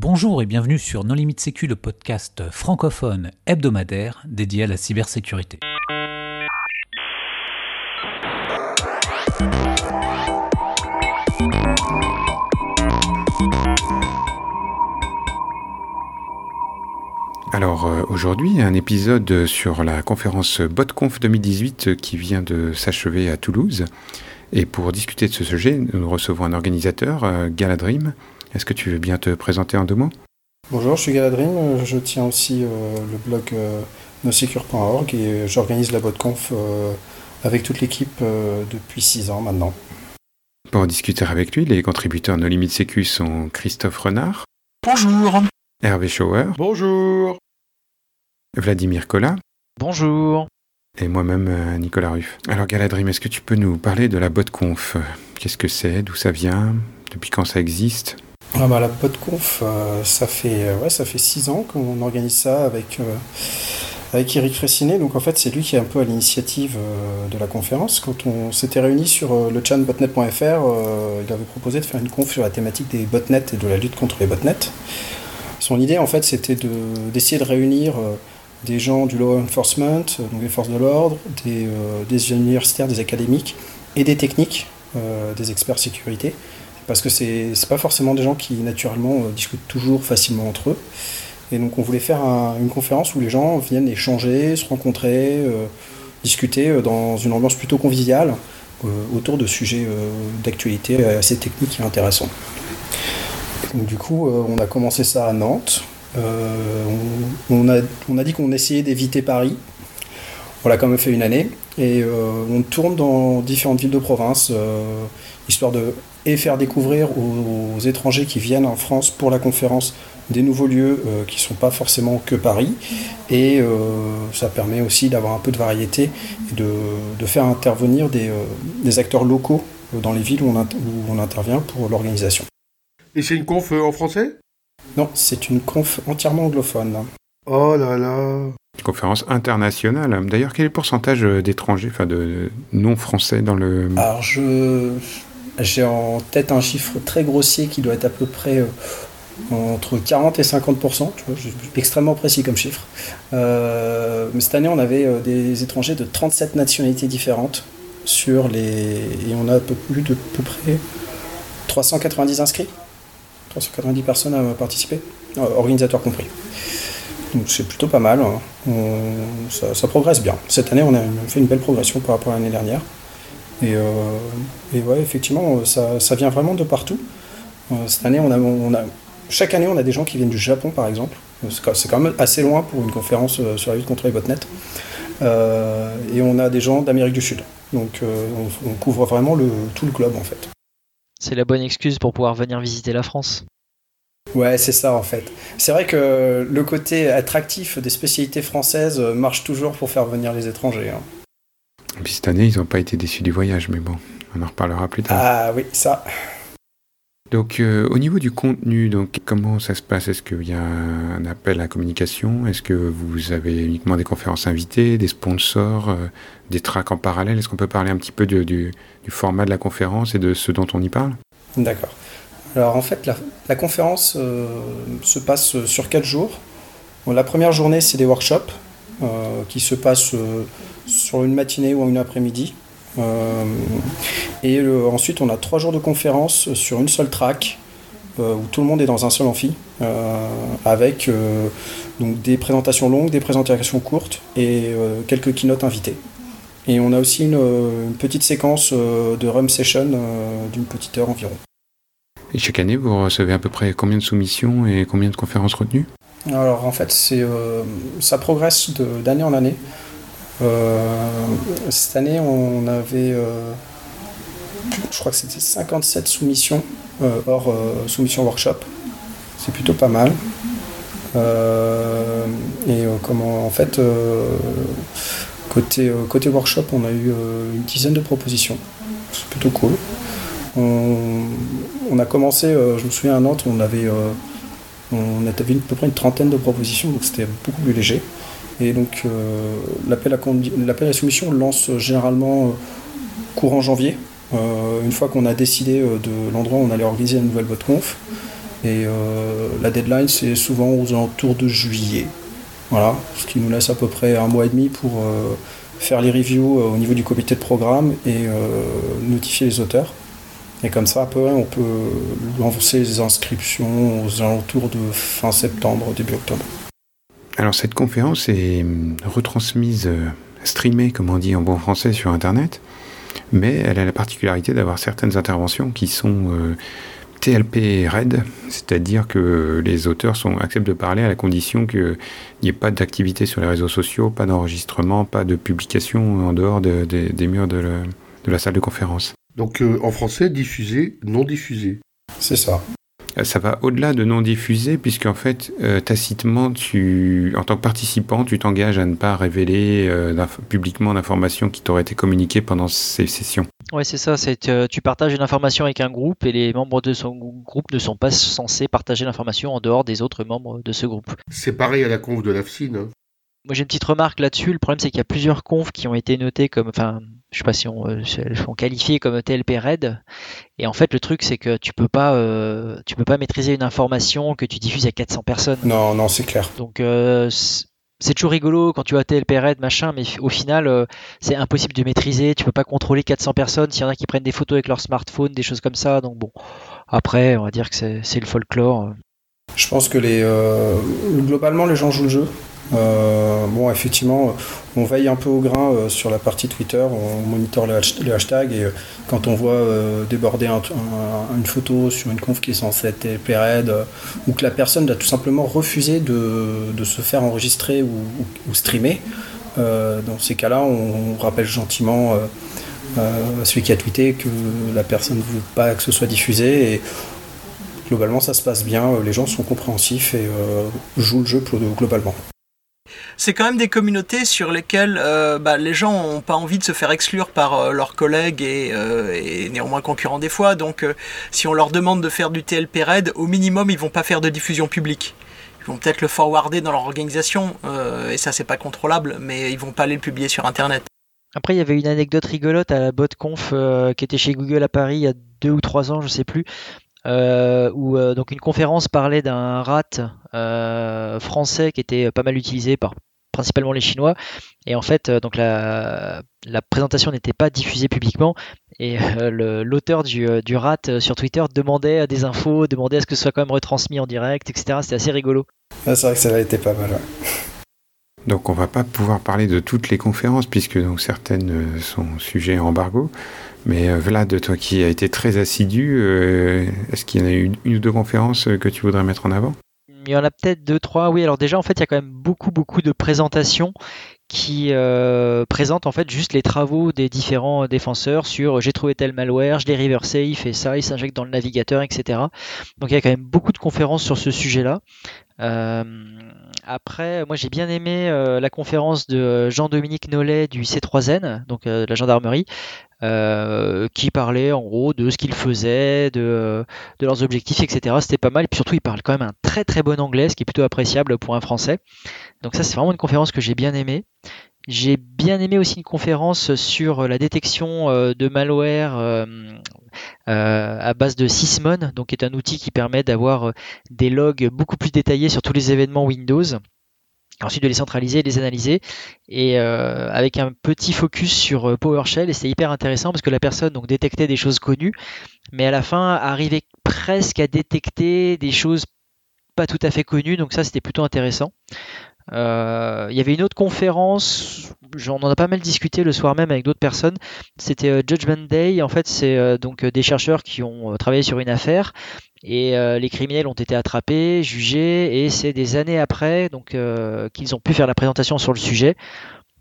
Bonjour et bienvenue sur Non Limite Sécu, le podcast francophone hebdomadaire dédié à la cybersécurité. Alors euh, aujourd'hui, un épisode sur la conférence BotConf 2018 qui vient de s'achever à Toulouse. Et pour discuter de ce sujet, nous recevons un organisateur, euh, Galadrim. Est-ce que tu veux bien te présenter en deux mots? Bonjour, je suis Galadrim. Je tiens aussi euh, le blog euh, nosecure.org et j'organise la BotConf euh, avec toute l'équipe euh, depuis six ans maintenant. Pour discuter avec lui, les contributeurs No Limite Sécu sont Christophe Renard, Bonjour. Hervé Schauer, Bonjour. Vladimir Collat Bonjour. et moi-même Nicolas Ruff. Alors Galadrim, est-ce que tu peux nous parler de la BotConf? Qu'est-ce que c'est? D'où ça vient? Depuis quand ça existe? Ah bah, la BotConf, euh, ça fait euh, ouais, ça fait six ans qu'on organise ça avec euh, avec Eric Fressinet. Donc en fait, c'est lui qui est un peu à l'initiative euh, de la conférence. Quand on s'était réunis sur le chat botnet.fr, il avait proposé de faire une conf sur la thématique des botnets et de la lutte contre les botnets. Son idée, en fait, c'était de- d'essayer de, réunir des gens du law enforcement, donc des forces de l'ordre, des, des universitaires, des académiques et des techniques, des experts sécurité. Parce que c'est pas forcément des gens qui, naturellement, euh, discutent toujours facilement entre eux. Et donc, on voulait faire un- une conférence où les gens viennent échanger, se rencontrer, euh, discuter euh, dans une ambiance plutôt conviviale autour de sujets d'actualité assez techniques et intéressants. Donc, du coup, on a commencé ça à Nantes. On, a, on a dit qu'on essayait d'éviter Paris. On l'a quand même fait une année. Et on tourne dans différentes villes de province, histoire de et faire découvrir aux, aux étrangers qui viennent en France pour la conférence des nouveaux lieux euh, qui ne sont pas forcément que Paris. Et euh, ça permet aussi d'avoir un peu de variété et de, de faire intervenir des, euh, des acteurs locaux dans les villes où on, où on intervient pour l'organisation. Et c'est une conf en français? Non, c'est une conf entièrement anglophone. Oh là là. Une conférence internationale. D'ailleurs, quel est le pourcentage d'étrangers, enfin de non-français dans le... Alors je j'ai en tête un chiffre très grossier qui doit être à peu près euh, entre 40 et 50 tu vois, extrêmement précis comme chiffre. Euh, mais cette année, on avait euh, des étrangers de 37 nationalités différentes sur les et on a un peu plus de peu près 390 inscrits, 390 personnes à participer, organisateurs compris. Donc c'est plutôt pas mal. hein. Ça progresse bien. Cette année, on a fait une belle progression par rapport à l'année dernière. Et, euh, et ouais, effectivement, ça, ça vient vraiment de partout. Euh, cette année, on a, on a, chaque année, on a des gens qui viennent du Japon, par exemple. Euh, C'est quand- même assez loin pour une conférence euh, sur la lutte contre les botnets. Euh, et on a des gens d'Amérique du Sud. Donc euh, on, on couvre vraiment le, tout le globe, en fait. C'est la bonne excuse pour pouvoir venir visiter la France. Ouais, c'est ça, en fait. C'est vrai que le côté attractif des spécialités françaises euh, marche toujours pour faire venir les étrangers. hein. Et puis cette année, ils n'ont pas été déçus du voyage, mais bon, on en reparlera plus tard. Ah oui, ça. Donc, euh, au niveau du contenu, donc comment ça se passe? Est-ce qu'il y a un appel à la communication? Est-ce que vous avez uniquement des conférences invitées, des sponsors, euh, des tracks en parallèle? Est-ce qu'on peut parler un petit peu du, du format de la conférence et de ce dont on y parle? D'accord. Alors en fait, la, la conférence euh, se passe sur quatre jours. Bon, la première journée, c'est des workshops qui se passent euh, sur une matinée ou une après-midi. Euh, et ensuite, on a trois jours de conférence sur une seule track euh, où tout le monde est dans un seul amphi euh, avec euh, donc des présentations longues, des présentations courtes et euh, quelques keynotes invités. Et on a aussi une, une petite séquence euh, de rum session euh, d'une petite heure environ. Et chaque année, vous recevez à peu près combien de soumissions et combien de conférences retenues? Alors en fait, c'est, euh, ça progresse d'année en année. Euh, cette année, on avait, euh, je crois que c'était 57 soumissions hors soumission workshop. C'est plutôt pas mal. Et comment, en fait, côté, côté workshop, on a eu une dizaine de propositions. C'est plutôt cool. On, on a commencé, je me souviens à Nantes, on avait on a vu à peu près une trentaine de propositions, donc c'était beaucoup plus léger. Et donc euh, l'appel à, à soumission lance généralement euh, courant janvier, euh, une fois qu'on a décidé euh, de l'endroit où on allait organiser la nouvelle vote conf. Et la deadline, c'est souvent aux alentours de juillet. Voilà, ce qui nous laisse à peu près un mois et demi pour faire les reviews au niveau du comité de programme et notifier les auteurs. Et comme ça, après, on peut lancer les inscriptions aux alentours de fin septembre, début octobre. Alors cette conférence est hum, retransmise, euh, streamée, comme on dit en bon français, sur Internet, mais elle a la particularité d'avoir certaines interventions qui sont euh, TLP RED, c'est-à-dire que les auteurs acceptent de parler à la condition qu'il n'y ait pas d'activité sur les réseaux sociaux, pas d'enregistrement, pas de publication en dehors des murs de la salle de conférence. Donc euh, en français, diffusé, non diffusé. C'est ça. Euh, ça va au-delà de non diffusé, puisqu'en fait, euh, tacitement, tu, en tant que participant, tu t'engages à ne pas révéler publiquement d'informations qui t'auraient été communiquées pendant ces sessions. Ouais, c'est ça. C'est tu partages une information avec un groupe et les membres de son groupe ne sont pas censés partager l'information en dehors des autres membres de ce groupe. C'est pareil à la conf de l'AFSIN. Hein. Moi, j'ai une petite remarque là-dessus. Le problème, c'est qu'il y a plusieurs confs qui ont été notés comme, enfin, je sais pas si on, euh, sont qualifiés comme TLP RAID. Et en fait, le truc, c'est que tu peux pas, euh, tu peux pas maîtriser une information que tu diffuses à 400 personnes. Non, non, c'est clair. Donc, euh, c'est toujours rigolo quand tu as TLP RAID, machin, mais au final, c'est impossible de maîtriser. Tu peux pas contrôler 400 personnes. S'il y en a qui prennent des photos avec leur smartphone, des choses comme ça. Donc bon, après, on va dire que c'est le folklore. Je pense que les, globalement, les gens jouent le jeu. Euh, bon, effectivement, on veille un peu au grain euh, sur la partie Twitter, on monitore les, hashtags et euh, quand on voit déborder une photo sur une conf qui est censée être pérenne ou que la personne a tout simplement refusé de, se faire enregistrer ou, streamer, dans ces cas-là, on, rappelle gentiment à celui qui a tweeté que la personne ne veut pas que ce soit diffusé et globalement ça se passe bien, les gens sont compréhensifs et jouent le jeu globalement c'est quand même des communautés sur lesquelles euh, bah, les gens n'ont pas envie de se faire exclure par euh, leurs collègues euh, et, néanmoins concurrents des fois. Donc si on leur demande de faire du TLP RAID, au minimum ils vont pas faire de diffusion publique. Ils vont peut-être le forwarder dans leur organisation et ça c'est pas contrôlable, mais ils vont pas aller le publier sur internet. Après, il y avait une anecdote rigolote à la BotConf qui était chez Google à Paris il y a deux ou trois ans, je sais plus, où donc une conférence parlait d'un rat français qui était pas mal utilisé par principalement les Chinois. Et en fait, euh, donc la, présentation n'était pas diffusée publiquement. Et euh, l'auteur du, euh, du, rat sur Twitter demandait des infos, demandait à ce que ce soit quand même retransmis en direct, etc. C'était assez rigolo. Ah, c'est vrai que ça a été pas mal. Donc on va pas pouvoir parler de toutes les conférences puisque donc certaines sont sujets à embargo. Mais Vlad, toi qui as été très assidu, est-ce qu'il y en a une, une ou deux conférences que tu voudrais mettre en avant? Il y en a peut-être deux, trois. Oui, alors déjà, en fait, il y a quand même beaucoup, beaucoup de présentations qui euh, présentent en fait juste les travaux des différents défenseurs sur j'ai trouvé tel malware, je l'ai reversé, il fait ça, il s'injecte dans le navigateur, etc. Donc il y a quand même beaucoup de conférences sur ce sujet-là. Euh, après, moi j'ai bien aimé euh, la conférence de Jean-Dominique Nollet du C3N, donc de la gendarmerie, qui parlait en gros de ce qu'ils faisaient, de, de, leurs objectifs, etc. C'était pas mal. Et puis surtout, il parle quand même un très très bon anglais, ce qui est plutôt appréciable pour un Français. Donc ça, c'est vraiment une conférence que j'ai bien aimée. J'ai bien aimé aussi une conférence sur la détection euh, de malware euh, euh, à base de Sysmon, donc qui est un outil qui permet d'avoir des logs beaucoup plus détaillés sur tous les événements Windows. Ensuite de les centraliser et les analyser. Et avec un petit focus sur PowerShell. Et c'est hyper intéressant parce que la personne donc détectait des choses connues. Mais à la fin arrivait presque à détecter des choses pas tout à fait connues. Donc ça c'était plutôt intéressant. Euh, il y avait une autre conférence, j'en en a pas mal discuté le soir même avec d'autres personnes. C'était euh, Judgment Day. En fait, c'est euh, donc des chercheurs qui ont travaillé sur une affaire et les criminels ont été attrapés, jugés, et c'est des années après donc qu'ils ont pu faire la présentation sur le sujet.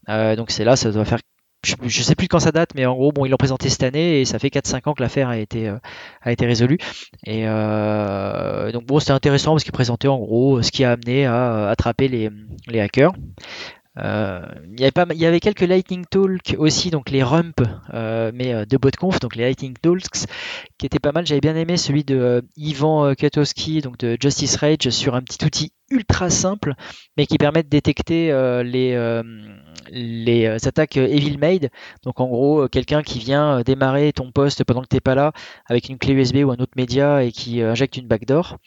donc c'est là, ça doit faire je, ne sais plus quand ça date, mais en gros, bon, ils l'ont présenté cette année et ça fait 4-5 ans que l'affaire a été euh, résolue. Et euh, donc bon, c'était intéressant parce qu'il présentait en gros ce qui a amené à euh, attraper les, hackers. il, y avait pas, il y avait quelques Lightning Talks aussi, donc les rump, mais de BotConf, donc les Lightning Talks, qui étaient pas mal. J'avais bien aimé celui de Ivan Katowski, donc de Justice Rage, sur un petit outil ultra simples, mais qui permettent de détecter les, les euh, attaques euh, Evil Made. Donc en gros, euh, quelqu'un qui vient démarrer ton poste pendant que t'es pas là avec une clé USB ou un autre média et qui injecte une backdoor.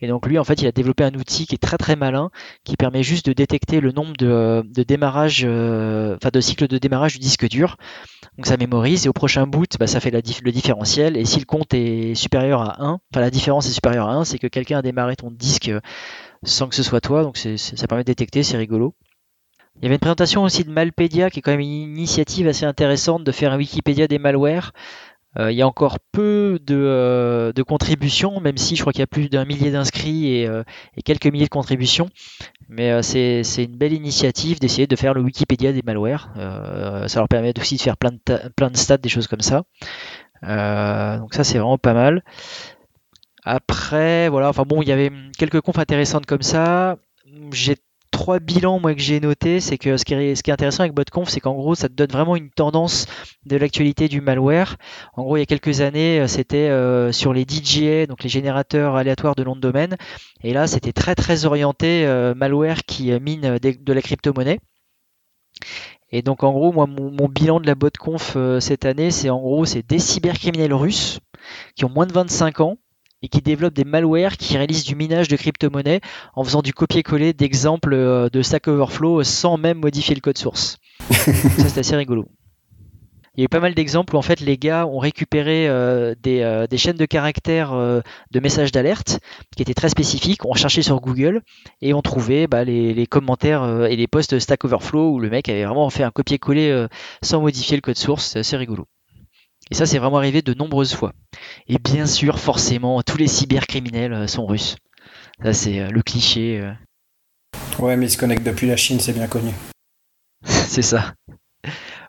Et donc lui, en fait, il a développé un outil qui est très très malin, qui permet juste de détecter le nombre de, de démarrage, enfin de cycles de démarrage du disque dur. Donc ça mémorise et au prochain boot, bah, ça fait le différentiel. Et si le compte est supérieur à 1, enfin la différence est supérieure à 1, c'est que quelqu'un a démarré ton disque sans que ce soit toi. Donc ça permet de détecter, c'est rigolo. Il y avait une présentation aussi de Malpedia qui est quand même une initiative assez intéressante de faire un Wikipédia des malwares. Euh, il y a encore peu de, euh, contributions, même si je crois qu'il y a plus d'un millier d'inscrits et, euh, quelques milliers de contributions. Mais c'est une belle initiative d'essayer de faire le Wikipédia des malwares. ça leur permet aussi de faire plein de, plein de stats, des choses comme ça. donc ça c'est vraiment pas mal. Après, voilà, enfin bon, il y avait quelques confs intéressantes comme ça. J'ai trois bilans moi que j'ai noté, c'est que ce qui, est, intéressant avec BotConf, c'est qu'en gros, ça te donne vraiment une tendance de l'actualité du malware. En gros, il y a quelques années, euh, c'était euh, sur les DJA, donc les générateurs aléatoires de nom de domaine, et là, c'était très très orienté euh, malware qui mine de la crypto-monnaie. Et donc en gros, moi, mon, bilan de la BotConf cette année, c'est en gros, c'est des cybercriminels russes qui ont moins de 25 ans, et qui développe des malwares qui réalisent du minage de crypto-monnaies en faisant du copier-coller d'exemples euh, de Stack Overflow sans même modifier le code source. ça, c'est assez rigolo. Il y a eu pas mal d'exemples où en fait les gars ont récupéré euh, euh, des, chaînes de caractères de messages d'alerte qui étaient très spécifiques, ont cherché sur Google et ont trouvé bah, les, les, commentaires et les posts Stack Overflow où le mec avait vraiment fait un copier-coller sans modifier le code source. C'est assez rigolo. Et ça, c'est vraiment arrivé de nombreuses fois. Et bien sûr, forcément, tous les cybercriminels euh, sont russes. Ça, c'est euh, le cliché. Euh. Ouais, mais ils se connectent depuis la Chine, c'est bien connu. c'est ça.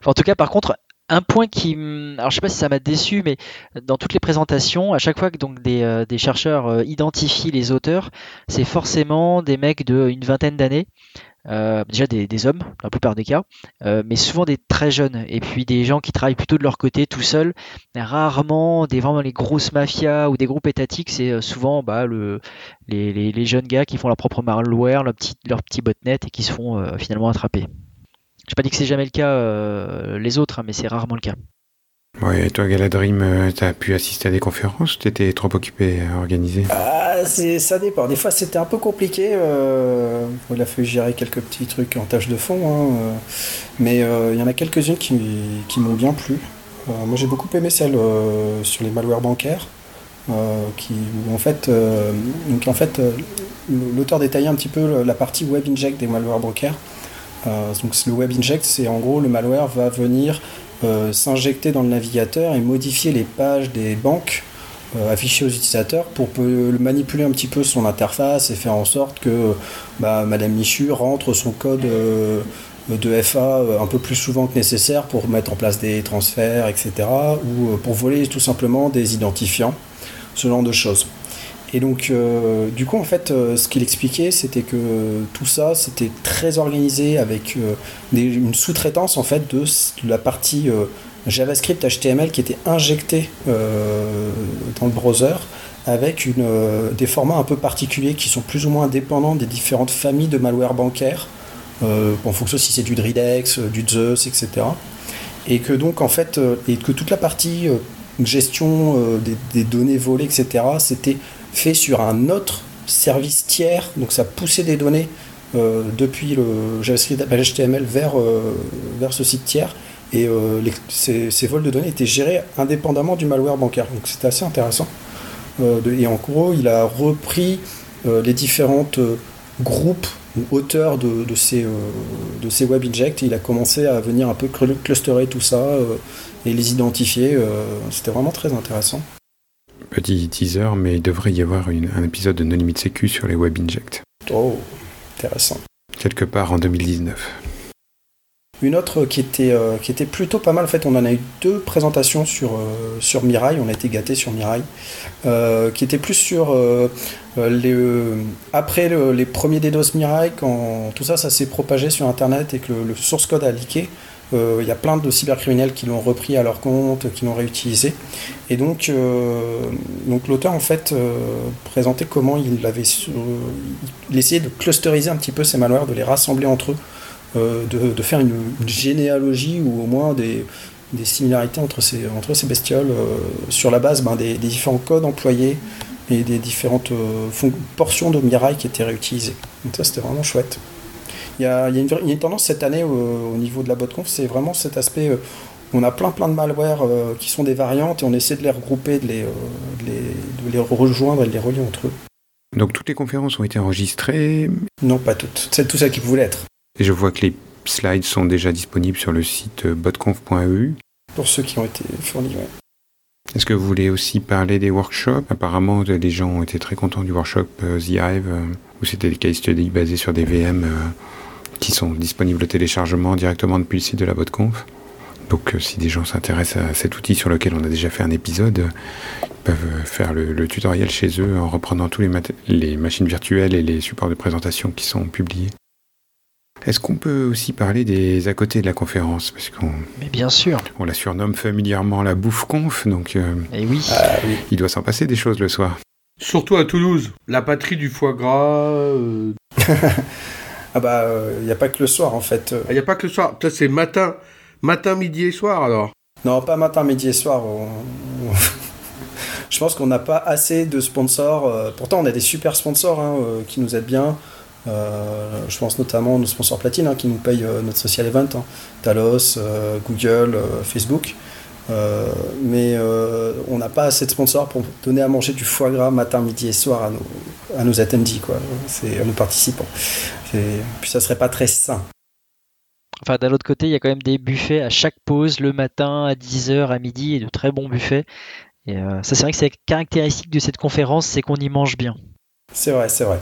en tout cas, par contre, un point qui, alors je sais pas si ça m'a déçu, mais dans toutes les présentations, à chaque fois que donc des, des chercheurs identifient les auteurs, c'est forcément des mecs de une vingtaine d'années. Euh, déjà des, hommes, la plupart des cas, euh, mais souvent des très jeunes, et puis des gens qui travaillent plutôt de leur côté tout seuls. Rarement des vraiment les grosses mafias ou des groupes étatiques, c'est euh, souvent bah, le, les, jeunes gars qui font leur propre malware, leur petit, leur botnet et qui se font finalement attraper. J'ai pas dit que c'est jamais le cas les autres, hein, mais c'est rarement le cas. Ouais, et toi, Galadrim, euh, tu as pu assister à des conférences Tu étais trop occupé à organiser? Ah, Ça dépend. Des fois, c'était un peu compliqué. Euh, il a fallu gérer quelques petits trucs en tâche de fond. Hein, euh. mais il y en a quelques-unes qui, m'ont bien plu. moi, j'ai beaucoup aimé celle sur les malwares bancaires. qui, en fait, donc, en fait l'auteur détaillait un petit peu la partie web inject des malwares bancaires. donc, le web inject, c'est en gros le malware va venir s'injecter dans le navigateur et modifier les pages des banques euh, affichées aux utilisateurs pour manipuler un petit peu son interface et faire en sorte que bah, Madame Michu rentre son code euh, de FA un peu plus souvent que nécessaire pour mettre en place des transferts, etc. ou pour voler tout simplement des identifiants, ce genre de choses. Et donc, euh, du coup, en fait, euh, ce qu'il expliquait, c'était que tout ça, c'était très organisé avec euh, une sous-traitance, en fait, de, la partie JavaScript HTML qui était injectée dans le browser avec des formats un peu particuliers qui sont plus ou moins indépendants des différentes familles de malware bancaire, en fonction si c'est du Dridex, du Zeus, etc. Et que donc, en fait, et que toute la partie gestion des données volées, etc., c'était fait sur un autre service tiers, donc ça poussait des données euh, depuis le JavaScript HTML vers, euh, vers ce site tiers, et euh, ces, vols de données étaient gérés indépendamment du malware bancaire. Donc c'était assez intéressant. et en gros, il a repris les différentes groupes ou auteurs de, ces, de ces web injects, il a commencé à venir un peu clusterer tout ça et les identifier. C'était vraiment très intéressant. Petit teaser, mais il devrait y avoir un épisode de No Limit Sécu sur les Web Inject. Oh, intéressant. Quelque part en 2019. Une autre qui était, euh, qui était plutôt pas mal, en fait, on en a eu deux présentations sur, euh, sur Mirai, on a été gâtés sur Mirai, euh, qui était plus sur les, après les premiers DDoS Mirai, quand tout ça, ça s'est propagé sur Internet et que le, source code a leaké, il y a plein de cybercriminels qui l'ont repris à leur compte, qui l'ont réutilisé. Et donc, euh, l'auteur en fait présentait comment il avait essayait de clusteriser un petit peu ces malwares, de les rassembler entre eux, de, faire une, généalogie ou au moins des, similarités entre ces, entre ces bestioles sur la base ben, des, différents codes employés et des différentes portions de Mirai qui étaient réutilisées. Donc ça c'était vraiment chouette. Il y a, une, tendance cette année au, niveau de la botconf, c'est vraiment cet aspect. Euh, on a plein plein de malware euh, qui sont des variantes et on essaie de les regrouper, de les, euh, de les, rejoindre et de les relier entre eux. Donc toutes les conférences ont été enregistrées Non, pas toutes. C'est tout ça qui voulait être. Et je vois que les slides sont déjà disponibles sur le site botconf.eu. Pour ceux qui ont été fournis, oui. Est-ce que vous voulez aussi parler des workshops? Apparemment, les gens ont été très contents du workshop The Hive, où c'était des case studies basés sur des VM qui sont disponibles au téléchargement directement depuis le site de la BotConf. Donc euh, si des gens s'intéressent à cet outil sur lequel on a déjà fait un épisode, ils peuvent faire le, tutoriel chez eux en reprenant tous les, les machines virtuelles et les supports de présentation qui sont publiés. Est-ce qu'on peut aussi parler des à côté de la conférence? Parce qu'on, Mais bien sûr. On la surnomme familièrement la bouffe conf, donc euh, Et ah oui. il doit s'en passer des choses le soir. Surtout à Toulouse, la patrie du foie gras. Euh, Ah bah, il euh, n'y a pas que le soir en fait. Il n'y a pas que le soir. Peut-être c'est matin, matin, midi et soir alors. Non, pas matin, midi et soir. Je pense qu'on n'a pas assez de sponsors. Euh, pourtant, on a des super sponsors hein, euh, qui nous aident bien. je pense notamment nos sponsors platine hein, qui nous payent notre social event, hein. Talos, Google, Facebook. Euh, mais euh, on n'a pas assez de sponsors pour donner à manger du foie gras matin, midi et soir à nos, à nos attendees, quoi. à nos participants. Puis ça serait pas très sain. Enfin, d'un autre côté, il y a quand même des buffets à chaque pause, le matin, à 10h, à midi, et de très bons buffets. Et euh, ça, c'est vrai que c'est caractéristique de cette conférence, c'est qu'on y mange bien. C'est vrai, c'est vrai.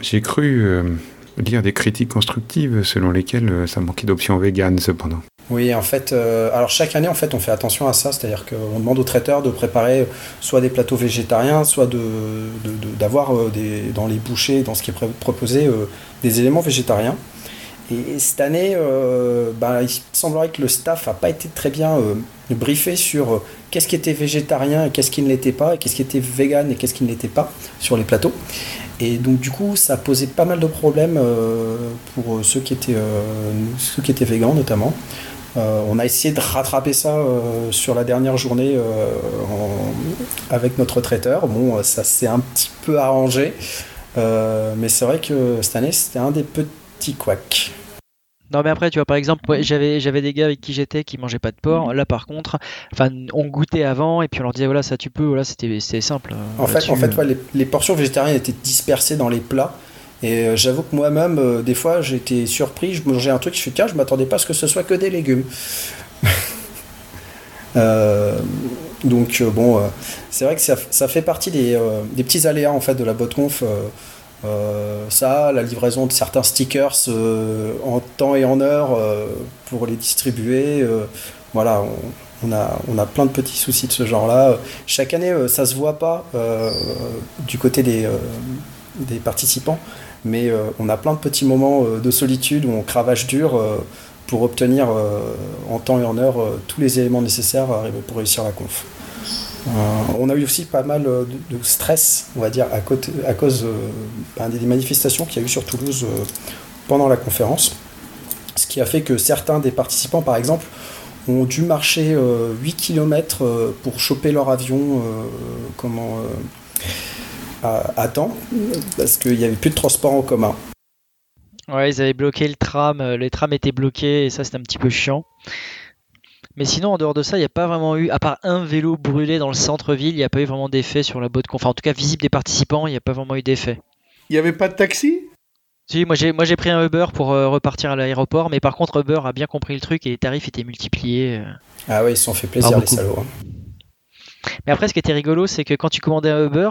J'ai cru lire des critiques constructives selon lesquelles ça manquait d'options véganes, cependant. Oui, en fait, euh, alors chaque année, en fait, on fait attention à ça, c'est-à-dire qu'on demande aux traiteurs de préparer soit des plateaux végétariens, soit d'avoir de, euh, dans les bouchées, dans ce qui est proposé, euh, des éléments végétariens. Et cette année, bah, il semblerait que le staff n'a pas été très bien briefé sur qu'est-ce qui était végétarien et qu'est-ce qui ne l'était pas, et qu'est-ce qui était vegan et qu'est-ce qui ne l'était pas sur les plateaux. Et donc du coup, ça posé pas mal de problèmes pour ceux qui étaient, ceux qui étaient végans notamment. Euh, on a essayé de rattraper ça euh, sur la dernière journée euh, avec notre traiteur. Bon, ça s'est un petit peu arrangé, mais c'est vrai que cette année, c'était un des petits couacs. Non mais après tu vois par exemple j'avais j'avais des gars avec qui j'étais qui mangeaient pas de porc. Là par contre enfin on goûtait avant et puis on leur disait voilà ça tu peux voilà c'était simple. En fait en fait les, les, portions végétariennes étaient dispersées dans les plats et euh, j'avoue que moi-même, euh, des fois, j'étais surpris, je mangeais un truc, je suis tiens, je m'attendais pas à ce que ce soit que des légumes. Euh, donc bon, c'est vrai que ça, fait partie des, petits aléas en fait de la BotConf. ça, la livraison de certains stickers en temps et en heure pour les distribuer. voilà, on, a, on a plein de petits soucis de ce genre-là. Chaque année, ça se voit pas du côté des participants mais euh, on a plein de petits moments euh, de solitude où on cravache dur euh, pour obtenir en temps et en heure tous les éléments nécessaires pour réussir la conf. on a eu aussi pas mal de, stress, on va dire, à, cause ben, des manifestations qu'il y a eu sur Toulouse pendant la conférence. Ce qui a fait que certains des participants, par exemple, ont dû marcher 8 km pour choper leur avion comment, à, temps parce qu'il n'y avait plus de transport en commun. Ouais, ils avaient bloqué le tram, euh, les trams étaient bloqués et ça c'était un petit peu chiant. Mais sinon, en dehors de ça, il n'y a pas vraiment eu, à part un vélo brûlé dans le centre-ville, il n'y a pas eu vraiment d'effet sur la boîte Enfin, en tout cas, visible des participants, il n'y a pas vraiment eu d'effet. Il n'y avait pas de taxi? Si, moi j'ai, moi j'ai pris un Uber pour euh, repartir à l'aéroport, mais par contre, Uber a bien compris le truc et les tarifs étaient multipliés. Euh. Ah oui, ils se sont fait plaisir, les salauds. Hein. Mais après, ce qui était rigolo, c'est que quand tu commandais un Uber,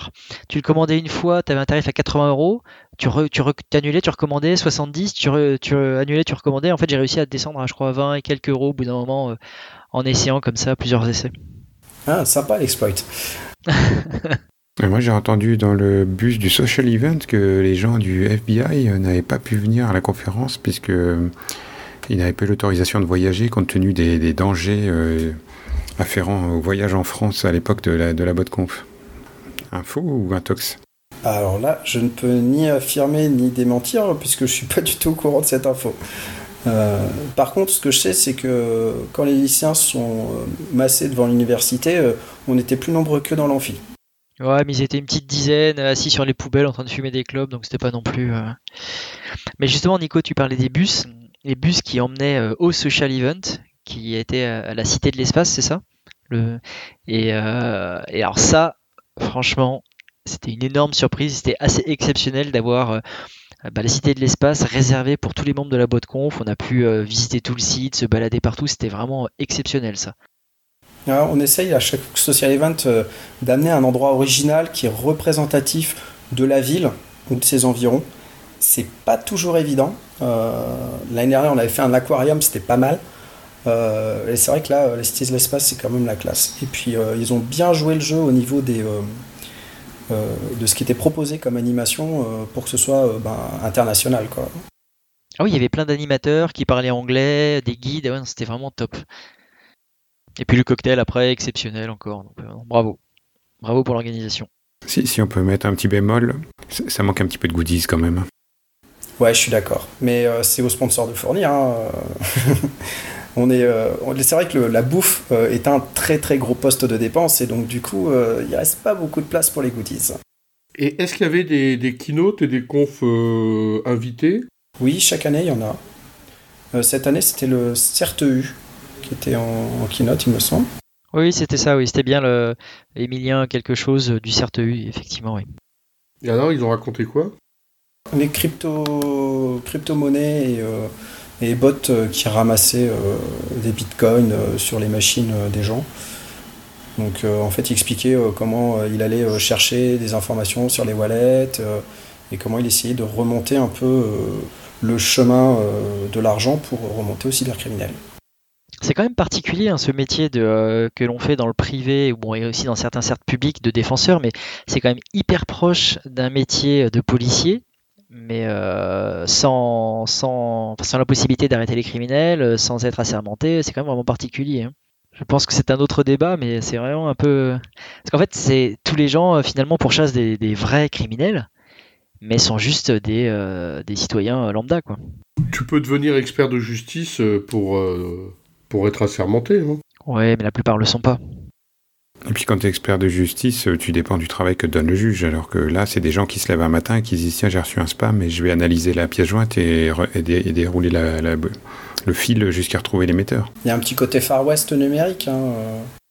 tu le commandais une fois, tu avais un tarif à 80 euros, tu, tu annulais, tu recommandais 70, tu, tu annulais, tu recommandais. En fait, j'ai réussi à descendre à, je crois, 20 et quelques euros au bout d'un moment euh, en essayant comme ça plusieurs essais. Ah, sympa l'exploit. Moi, j'ai entendu dans le bus du social event que les gens du FBI n'avaient pas pu venir à la conférence puisque Il n'avait pas l'autorisation de voyager compte tenu des, dangers afférents au voyage en France à l'époque de la, de la BotConf. Un faux ou un tox Alors là, je ne peux ni affirmer ni démentir puisque je suis pas du tout au courant de cette info. Euh, par contre, ce que je sais, c'est que quand les lycéens sont euh, massés devant l'université, euh, on était plus nombreux que dans l'amphi. Ouais, mais ils étaient une petite dizaine assis sur les poubelles en train de fumer des clubs, donc c'était pas non plus. Mais justement, Nico, tu parlais des bus, les bus qui emmenaient au social event, qui était à la Cité de l'Espace, c'est ça? Le... Et, alors ça, franchement, c'était une énorme surprise. C'était assez exceptionnel d'avoir euh, bah, la cité de l'espace réservée pour tous les membres de la boîte conf. On a pu euh, visiter tout le site, se balader partout. C'était vraiment exceptionnel ça. on essaye à chaque social event euh, d'amener un endroit original qui est représentatif de la ville ou de ses environs. C'est pas toujours évident. L'année dernière, on avait fait un aquarium, c'était pas mal. Et c'est vrai que là, la Cité de l'espace, c'est quand même la classe. Et puis, ils ont bien joué le jeu au niveau des, euh, de ce qui était proposé comme animation euh, pour que ce soit euh, ben, international. Quoi. Ah oui, il y avait plein d'animateurs qui parlaient anglais, des guides, c'était vraiment top. Et puis le cocktail après, exceptionnel encore. bravo. Bravo pour l'organisation. Si, si, on peut mettre un petit bémol, ça manque un petit peu de goodies quand même. Ouais, je suis d'accord. Mais c'est au sponsor de fournir. Hein. on est, euh, c'est vrai que la bouffe euh, est un très très gros poste de dépense et donc du coup, euh, il reste pas beaucoup de place pour les goodies. Et est-ce qu'il y avait des, des keynotes et des confs invités? Oui, chaque année il y en a. cette année, c'était le CERTEU qui était en, keynote, il me semble. Oui, c'était ça, oui, c'était bien le Emilien quelque chose du CERTEU, effectivement, oui. Et alors, ils ont raconté quoi? Les crypto, crypto-monnaies et et bots euh, qui ramassaient euh, des bitcoins euh, sur les machines des gens. Donc en fait, il expliquait comment il allait chercher des informations sur les wallets et comment il essayait de remonter un peu le chemin de l'argent pour remonter aux cybercriminels. C'est quand même particulier hein, ce métier de, que l'on fait dans le privé bon, et aussi dans certains cercles publics de défenseurs, mais c'est quand même hyper proche d'un métier de policier mais euh, sans, sans, sans, la possibilité d'arrêter les criminels, euh, sans être assermenté, c'est quand même vraiment particulier. Hein. Je pense que c'est un autre débat, mais c'est vraiment un peu. Parce qu'en fait, c'est tous les gens euh, finalement pourchassent des, des vrais criminels, mais sont juste des, des citoyens lambda, quoi. Tu peux devenir expert de justice pour, pour être assermenté, non? Ouais, mais la plupart le sont pas. Et puis quand tu es expert de justice, euh, tu dépends du travail que donne le juge, alors que là, c'est des gens qui se lèvent un matin et qui disent tiens, j'ai reçu un spam et je vais analyser la pièce jointe et, dérouler le fil jusqu'à retrouver l'émetteur. Il y a un petit côté Far West numérique. Hein.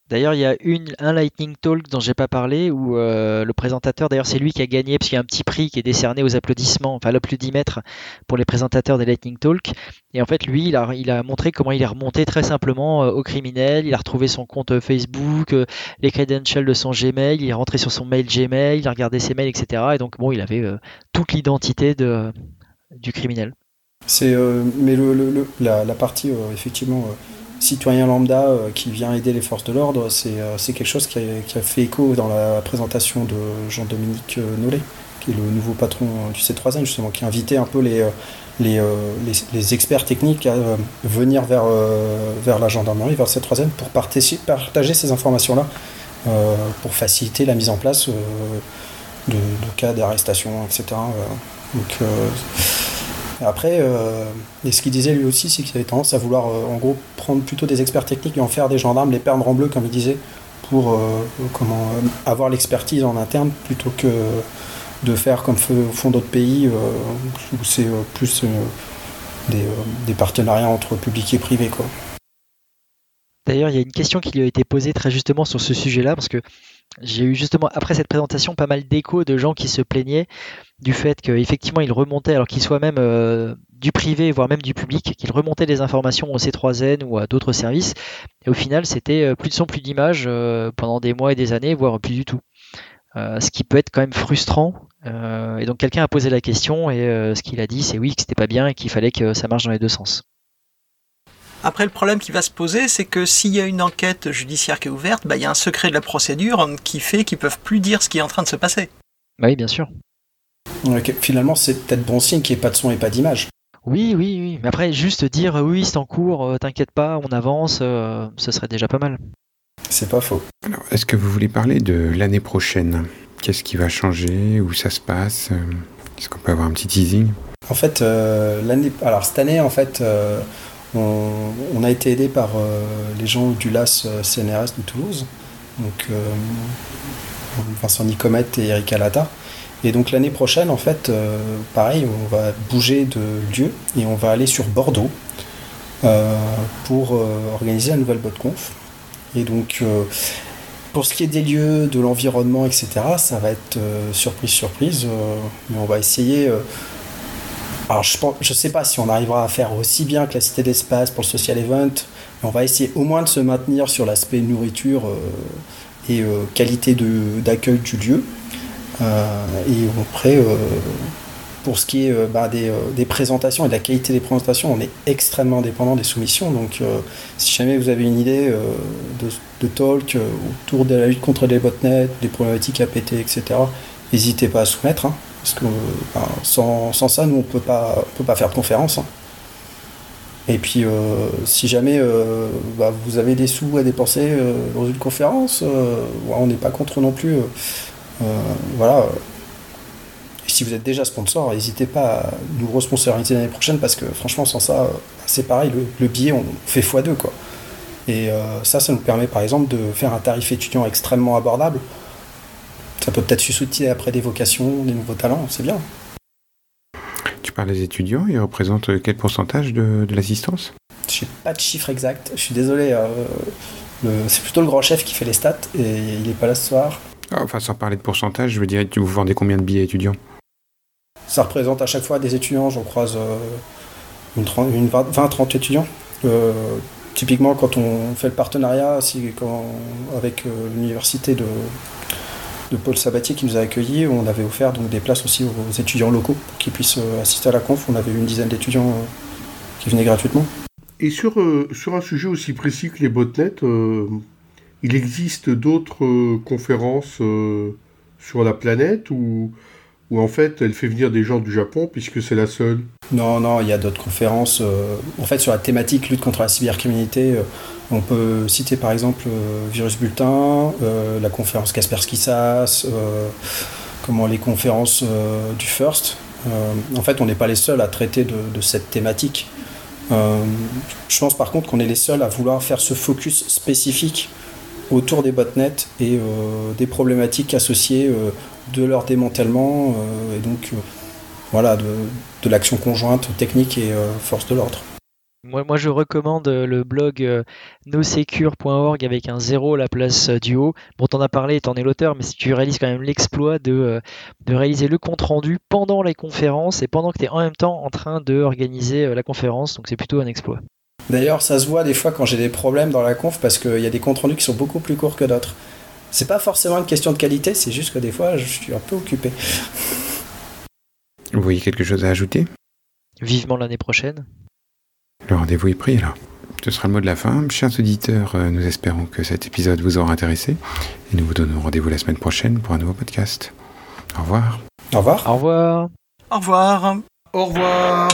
D'ailleurs, il y a un Lightning Talk dont j'ai pas parlé où euh, le présentateur, d'ailleurs, c'est lui qui a gagné parce qu'il y a un petit prix qui est décerné aux applaudissements, enfin l'applaudimètre pour les présentateurs des Lightning Talk. Et en fait, lui, il a, montré comment il est remonté très simplement euh, au criminel. Il a retrouvé son compte euh, Facebook, les credentials de son Gmail, il est rentré sur son mail Gmail, il a regardé ses mails, etc. Et donc, bon, il avait toute l'identité de, du criminel. Mais la, partie effectivement citoyen lambda euh, qui vient aider les forces de l'ordre, c'est euh, quelque chose qui a, fait écho dans la présentation de Jean-Dominique euh, Nollet, qui est le nouveau patron du C3N, justement, qui a invité un peu les, les, les, experts techniques à venir vers, vers la gendarmerie, vers le C3N, pour partager ces informations-là, pour faciliter la mise en place de, de, cas d'arrestation, etc. Donc, après, euh, et ce qu'il disait lui aussi, c'est qu'il avait tendance à vouloir, euh, en gros, prendre plutôt des experts techniques et en faire des gendarmes, les perdre en bleu, comme il disait, pour euh, avoir l'expertise en interne plutôt que de faire comme font d'autres pays où c'est plus des, partenariats entre public et privé. D'ailleurs, il y a une question qui lui a été posée très justement sur ce sujet-là, parce que j'ai eu justement après cette présentation pas mal d'échos de gens qui se plaignaient du fait qu'effectivement il remontait, alors qu'il soit même euh, du privé, voire même du public, qu'il remontait des informations au C3N ou à d'autres services, et au final c'était euh, plus de son, plus d'image euh, pendant des mois et des années, voire plus du tout. ce qui peut être quand même frustrant. et donc quelqu'un a posé la question et ce qu'il a dit c'est oui que c'était pas bien et qu'il fallait que ça marche dans les deux sens. Après, le problème qui va se poser, c'est que s'il y a une enquête judiciaire qui est ouverte, bah, il y a un secret de la procédure qui fait qu'ils peuvent plus dire ce qui est en train de se passer. Bah oui, bien sûr. Finalement, c'est peut-être bon signe qu'il n'y ait pas de son et pas d'image. Oui, oui, oui. Mais après, juste dire oui, c'est en cours, t'inquiète pas, on avance, ce serait déjà pas mal. C'est pas faux. Alors, est-ce que vous voulez parler de l'année prochaine? Qu'est-ce qui va changer? Où ça se passe? Est-ce qu'on peut avoir un petit teasing? En fait, l'année, alors cette année, en fait, on, a été aidé par les gens du LAS CNRS de Toulouse, donc Vincent Nicomète et Eric Alata. Et donc l'année prochaine, en fait, euh, pareil, on va bouger de lieu et on va aller sur Bordeaux euh, pour euh, organiser la nouvelle BotConf. Et donc, pour ce qui est des lieux, de l'environnement, etc., ça va être surprise, surprise. mais on va essayer. alors, je ne sais pas si on arrivera à faire aussi bien que la Cité d'Espace pour le social event, mais on va essayer au moins de se maintenir sur l'aspect nourriture et qualité d'accueil du lieu. Euh, et après, euh, pour ce qui est euh, bah, des, présentations et de la qualité des présentations, on est extrêmement dépendant des soumissions. Donc, si jamais vous avez une idée de, talk autour de la lutte contre les botnets, des problématiques APT, etc., n'hésitez pas à soumettre. Hein, parce que bah, sans, ça, nous, on ne peut pas faire de conférence. Hein. Et puis, si jamais bah, vous avez des sous à dépenser dans une conférence, on n'est pas contre non plus euh, voilà. si vous êtes déjà sponsor, n'hésitez pas à nous responsoriser l'année prochaine parce que franchement, sans ça, c'est pareil, le, billet, on fait x2 quoi. Et euh, ça, ça nous permet par exemple de faire un tarif étudiant extrêmement abordable. Ça peut peut-être susciter après des vocations, des nouveaux talents, c'est bien. Tu parles des étudiants, ils représentent quel pourcentage de, l'assistance? Je n'ai pas de chiffre exact, je suis désolé. Euh, c'est plutôt le grand chef qui fait les stats et il n'est pas là ce soir. Ah, enfin, sans parler de pourcentage, je veux dire, vous vendez combien de billets étudiants? Ça représente à chaque fois des étudiants, j'en croise euh, une, 20-30 étudiants. Euh, typiquement, quand on fait le partenariat avec euh, l'université de, Paul Sabatier qui nous a accueillis, on avait offert donc, des places aussi aux étudiants locaux pour qu'ils puissent assister à la conf. On avait une dizaine d'étudiants qui venaient gratuitement. Et sur, sur un sujet aussi précis que les botnets, il existe d'autres euh, conférences euh, sur la planète ou, en fait elle fait venir des gens du Japon puisque c'est la seule? Non, non, il y a d'autres conférences. Euh, en fait, sur la thématique lutte contre la cybercriminalité, on peut citer par exemple Virus Bulletin, la conférence Kaspersky SAS, comment les conférences du First. en fait, on n'est pas les seuls à traiter de cette thématique. je pense par contre qu'on est les seuls à vouloir faire ce focus spécifique autour des botnets et euh, des problématiques associées euh, de leur démantèlement euh, et donc voilà, de, l'action conjointe technique et force de l'ordre. Moi, moi, je recommande le blog nosecure.org avec un zéro à la place du haut. Bon, t'en as parlé, t'en es l'auteur, mais si tu réalises quand même l'exploit de, de réaliser le compte-rendu pendant les conférences et pendant que tu es en même temps en train d'organiser la conférence, donc c'est plutôt un exploit. D'ailleurs, ça se voit des fois quand j'ai des problèmes dans la conf parce qu'il y a des comptes rendus qui sont beaucoup plus courts que d'autres. C'est pas forcément une question de qualité, c'est juste que des fois, je suis un peu occupé. Vous voyez quelque chose à ajouter? Vivement l'année prochaine. Le rendez-vous est pris là. Ce sera le mot de la fin. Chers auditeurs, euh, nous espérons que cet épisode vous aura intéressé et nous vous donnons rendez-vous la semaine prochaine pour un nouveau podcast. Au revoir. Au revoir. Au revoir. Au revoir. Au revoir.